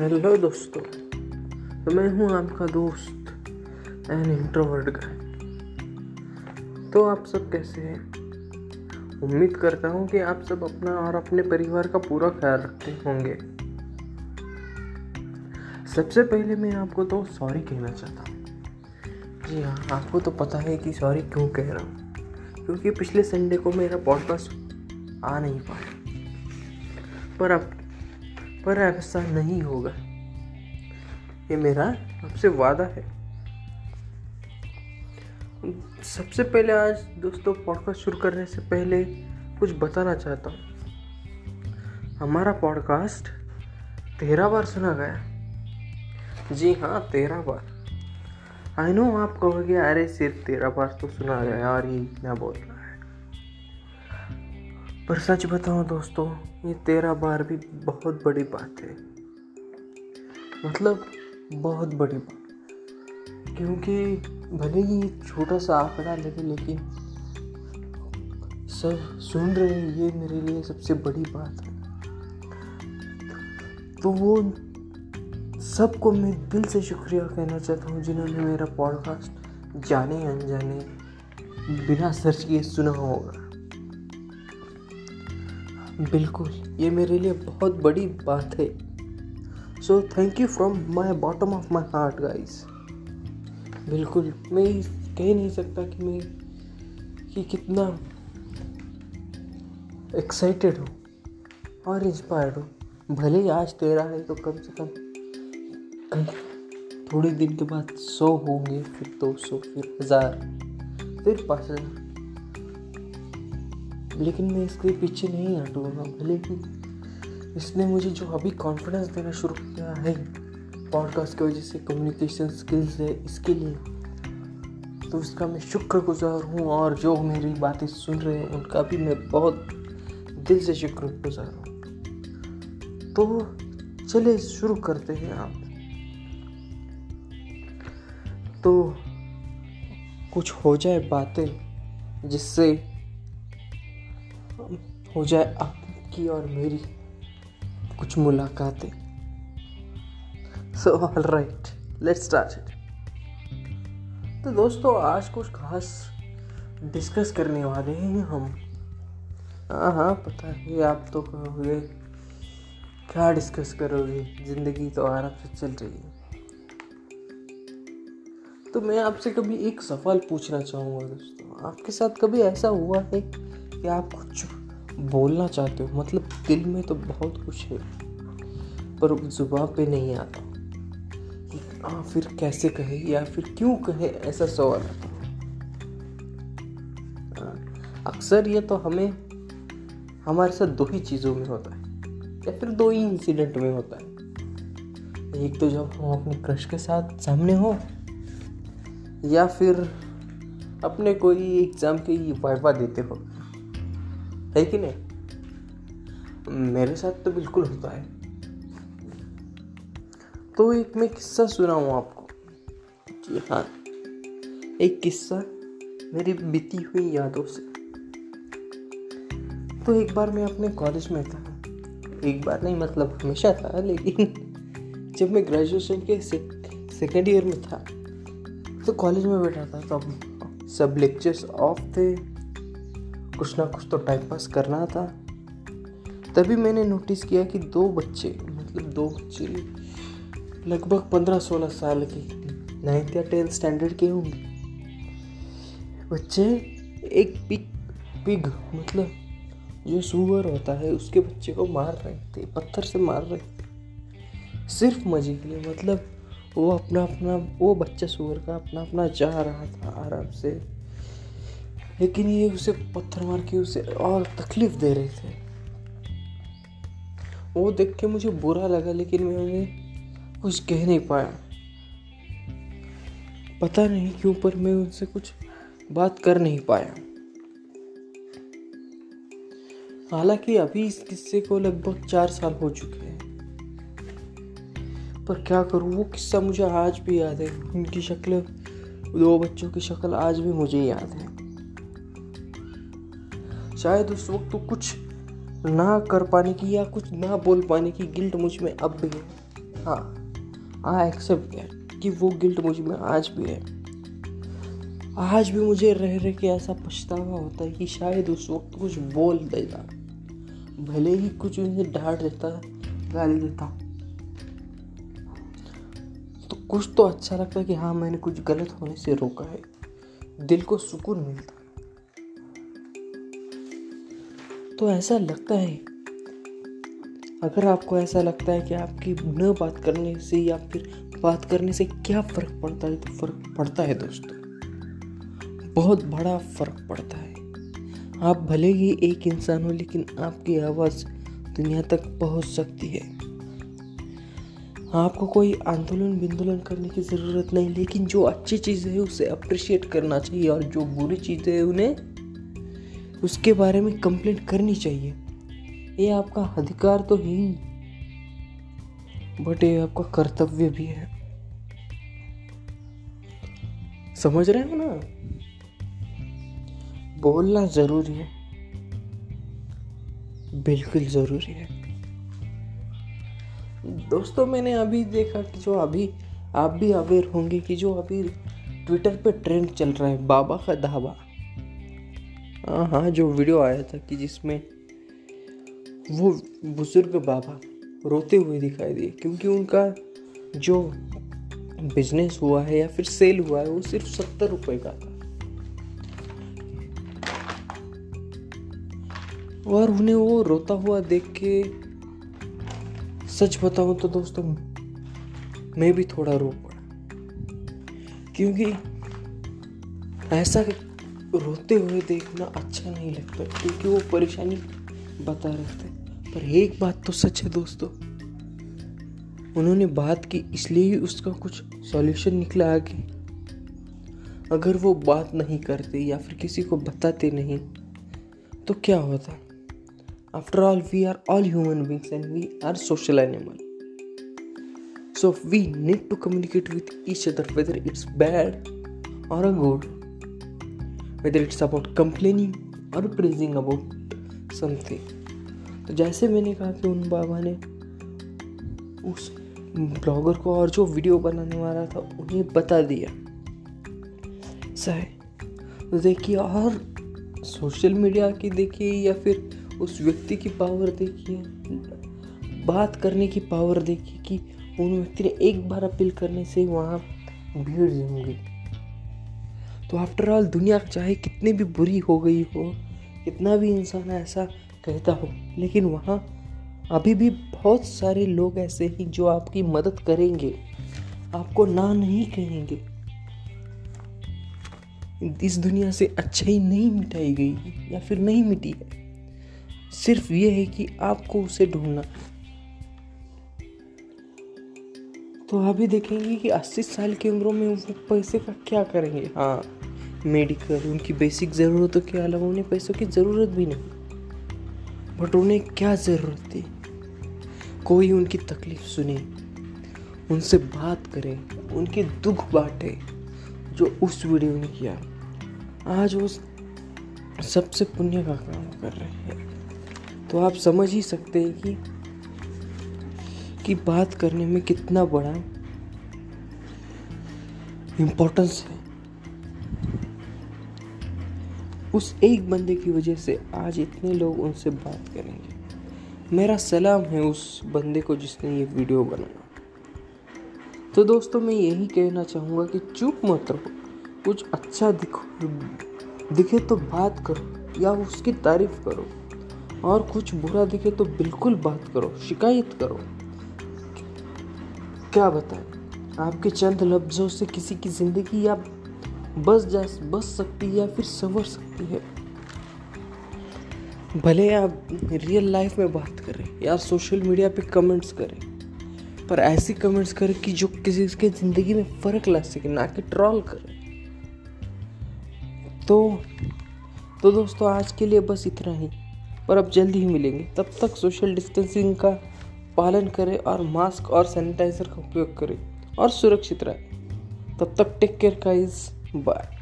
Hello दोस्तों तो मैं हूँ आपका दोस्त एन इंट्रोवर्ट गाय। तो आप सब कैसे हैं? उम्मीद करता हूँ कि आप सब अपना और अपने परिवार का पूरा ख्याल रखते होंगे। सबसे पहले मैं आपको तो सॉरी कहना चाहता हूँ। जी हाँ आपको तो पता है कि सॉरी क्यों कह रहा हूँ? क्योंकि पिछले संडे को मेरा पॉडकास्ट आ नहीं पाया। पर अब पर ऐसा नहीं होगा। ये मेरा आपसे वादा है। सबसे पहले आज दोस्तों पॉडकास्ट शुरू करने से पहले कुछ बताना चाहता हूँ। हमारा पॉडकास्ट तेरह बार सुना गया। जी हाँ तेरह बार। आई नो आप कहोगे, अरे सिर्फ़ तेरह बार तो सुना गया और ये इतना बोल रहा है। पर सच बताऊँ दोस्तों, ये तेरह बार भी बहुत बड़ी बात है। मतलब बहुत बड़ी बात। क्योंकि भले ही छोटा सा आंकड़ा लगे लेकिन सब सुन रहे हैं, ये मेरे लिए सबसे बड़ी बात है। तो वो सबको मैं दिल से शुक्रिया कहना चाहता हूँ, जिन्होंने मेरा पॉडकास्ट जाने अनजाने बिना सर्च किए सुना होगा बिल्कुल। ये मेरे लिए बहुत बड़ी बात है। So thank you from my bottom of my heart guys बिल्कुल, मैं कह नहीं सकता कि मैं कि कितना एक्साइटेड हूँ और इंस्पायर्ड हूँ। भले ही आज तेरह है तो कम से कम थोड़े दिन के बाद सौ होंगे, फिर दो सौ, फिर हज़ार, फिर पाँच हज़ार। लेकिन मैं इसके पीछे नहीं हटूँगा भले ही इसने मुझे जो अभी कॉन्फिडेंस देना शुरू किया है पॉडकास्ट की वजह से कम्युनिकेशन स्किल्स है इसके लिए तो इसका मैं शुक्रगुजार हूँ और जो मेरी बातें सुन रहे हैं, उनका भी मैं बहुत दिल से शुक्रगुजार हूँ। तो चले शुरू करते हैं आप। तो कुछ हो जाए बातें जिससे हो जाए आपकी और मेरी कुछ मुलाकातें। So all right let's start it तो दोस्तों, आज कुछ खास डिस्कस करने वाले हैं हम। हाँ हाँ पता है आप तो कहोगे, क्या डिस्कस करोगे? ज़िंदगी तो आराम से चल रही है। तो मैं आपसे कभी एक सवाल पूछना चाहूँगा दोस्तों। आपके साथ कभी ऐसा हुआ है कि आप कुछ बोलना चाहते हो मतलब दिल में तो बहुत कुछ है पर ज़ुबान पे नहीं आता। हाँ फिर कैसे कहे या फिर क्यों कहे ऐसा सवाल हाँ, अक्सर ये तो हमें हमारे साथ दो ही चीज़ों में होता है या फिर दो ही इंसिडेंट में होता है। एक तो जब हम अपने क्रश के साथ सामने हो या फिर अपने कोई एग्ज़ाम की वाइवा देते हो है कि नहीं? मेरे साथ तो बिल्कुल होता है। तो एक मैं किस्सा सुनाऊँ आपको। जी हाँ। एक किस्सा मेरी बीती हुई यादों से। तो एक बार मैं अपने कॉलेज में था। एक बार नहीं मतलब हमेशा था, लेकिन जब मैं ग्रेजुएशन के सेकेंड ईयर में था तो कॉलेज में बैठा था तब तो सब लेक्चर्स ऑफ़ थे। कुछ ना कुछ तो टाइम पास करना था। तभी मैंने नोटिस किया कि दो बच्चे मतलब दो बच्चे लगभग पंद्रह सोलह साल के नाइन्थ या टेंथ स्टैंडर्ड के होंगे। बच्चे एक पिग पिग मतलब जो सुअर होता है, उसके बच्चे को मार रहे थे, पत्थर से मार रहे थे। सिर्फ़ मज़े के लिए मतलब वो अपना अपना वो बच्चा सुअर का अपना अपना जा रहा था आराम से। लेकिन ये उसे पत्थर मार के उसे और तकलीफ़ दे रहे थे। वो देख के मुझे बुरा लगा, लेकिन मैं उन्हें कुछ कह नहीं पाया। पता नहीं क्यों, पर मैं उनसे कुछ बात कर नहीं पाया। हालाँकि अभी इस किस्से को लगभग चार साल हो चुके हैं। पर क्या करूँ, वो किस्सा मुझे आज भी याद है। उनकी शक्ल, दो बच्चों की शक्ल आज भी मुझे याद है। शायद उस वक्त तो कुछ ना कर पाने की या कुछ ना बोल पाने की गिल्ट मुझमें अब भी है। हाँ हाँ एक्सेप्ट किया कि वो गिल्ट मुझमें आज भी है। आज भी मुझे रह रह के ऐसा पछतावा होता है कि शायद उस वक्त कुछ बोल देता। भले ही कुछ उन्हें डांट देता, गाली देता। तो कुछ तो अच्छा लगता है कि हाँ मैंने कुछ गलत होने से रोका है। दिल को सुकून मिलता। तो ऐसा लगता है। अगर आपको ऐसा लगता है कि आपकी न बात करने से या फिर बात करने से क्या फ़र्क पड़ता है तो फ़र्क पड़ता है दोस्तों। बहुत बड़ा फ़र्क पड़ता है। आप भले ही एक इंसान हो, लेकिन आपकी आवाज़ दुनिया तक पहुँच सकती है। आपको कोई आंदोलन बिंदोलन करने की ज़रूरत नहीं, लेकिन जो अच्छी चीज़ें है, उसे अप्रिशिएट करना चाहिए और जो बुरी चीज़ें है, उन्हें उसके बारे में कंप्लेंट करनी चाहिए। ये आपका अधिकार तो है ही। बट ये आपका कर्तव्य भी है। समझ रहे हो ना? बोलना ज़रूरी है। बिल्कुल ज़रूरी है। दोस्तों, मैंने अभी देखा कि जो अभी, आप भी अवेयर होंगे कि जो अभी ट्विटर पे ट्रेंड चल रहा है, बाबा का धाबा हाँ हाँ जो वीडियो आया था कि जिसमें वो बुज़ुर्ग बाबा रोते हुए दिखाई दिए, क्योंकि उनका जो बिज़नेस हुआ है या फिर सेल हुआ है, वो सिर्फ़ सत्तर रुपए का था। और उन्हें वो रोता हुआ देख के, सच बताऊँ तो दोस्तों, मैं भी थोड़ा रो पड़ा। क्योंकि ऐसा रोते हुए देखना अच्छा नहीं लगता, क्योंकि वो परेशानी बता रहे थे। पर एक बात तो सच है दोस्तों, उन्होंने बात की, इसलिए ही उसका कुछ सॉल्यूशन निकला आगे। अगर वो बात नहीं करते या फिर किसी को बताते नहीं तो क्या होता? After all we are all human beings and we are social animal so we need to communicate with each other whether it's bad और a good Whether it's about complaining or praising about something. तो जैसे मैंने कहा कि उन बाबा ने उस blogger को और जो वीडियो बनाने वाला था, उन्हें बता दिया। सही। तो देखिए, और सोशल मीडिया की देखिए या फिर उस व्यक्ति की पावर देखिए, बात करने की पावर देखिए कि उन व्यक्ति ने एक बार अपील करने से वहाँ भीड़ जमूँगी तो आफ्टर ऑल दुनिया चाहे कितनी भी बुरी हो गई हो, कितना भी इंसान ऐसा कहता हो, लेकिन वहाँ अभी भी बहुत सारे लोग ऐसे हैं जो आपकी मदद करेंगे, आपको ना नहीं कहेंगे। इस दुनिया से अच्छाई नहीं मिटाई गई या फिर नहीं मिटी है। सिर्फ़ ये है कि आपको उसे ढूंढना तो अभी देखेंगे कि 80 साल की उम्रों में वो पैसे का क्या करेंगे? हाँ। मेडिकल, उनकी बेसिक ज़रूरतों के अलावा उन्हें पैसों की ज़रूरत भी नहीं। बट उन्हें क्या ज़रूरत थी? कोई उनकी तकलीफ़ सुने, उनसे बात करे, उनके दुख बांटे, जो उस वीडियो ने किया। आज वो सबसे पुण्य का काम कर रहे हैं। तो आप समझ ही सकते हैं कि कि बात करने में कितना बड़ा इम्पोर्टेंस है। उस एक बंदे की वजह से आज इतने लोग उनसे बात करेंगे। मेरा सलाम है उस बंदे को जिसने ये वीडियो बनाया। तो दोस्तों, मैं यही कहना चाहूँगा कि चुप मत रहो। कुछ अच्छा दिखो, दिखे तो बात करो या उसकी तारीफ़ करो। और कुछ बुरा दिखे तो बिल्कुल बात करो, शिकायत करो। क्या बताएँ? आपके चंद लफ्ज़ों से किसी की ज़िंदगी या बस जा बस सकती है या फिर संवर सकती है? भले आप रियल लाइफ में बात करें, या सोशल मीडिया पे कमेंट्स करें, पर ऐसी कमेंट्स करें कि जो किसी के ज़िंदगी में फ़र्क ला सके, ना कि ट्रॉल करें। तो तो दोस्तों, आज के लिए बस इतना ही। और अब जल्दी ही मिलेंगे। तब तक सोशल डिस्टेंसिंग का पालन करें और मास्क और सैनिटाइज़र का उपयोग करें और सुरक्षित रहें। तब तक टेक केयर का इज़ but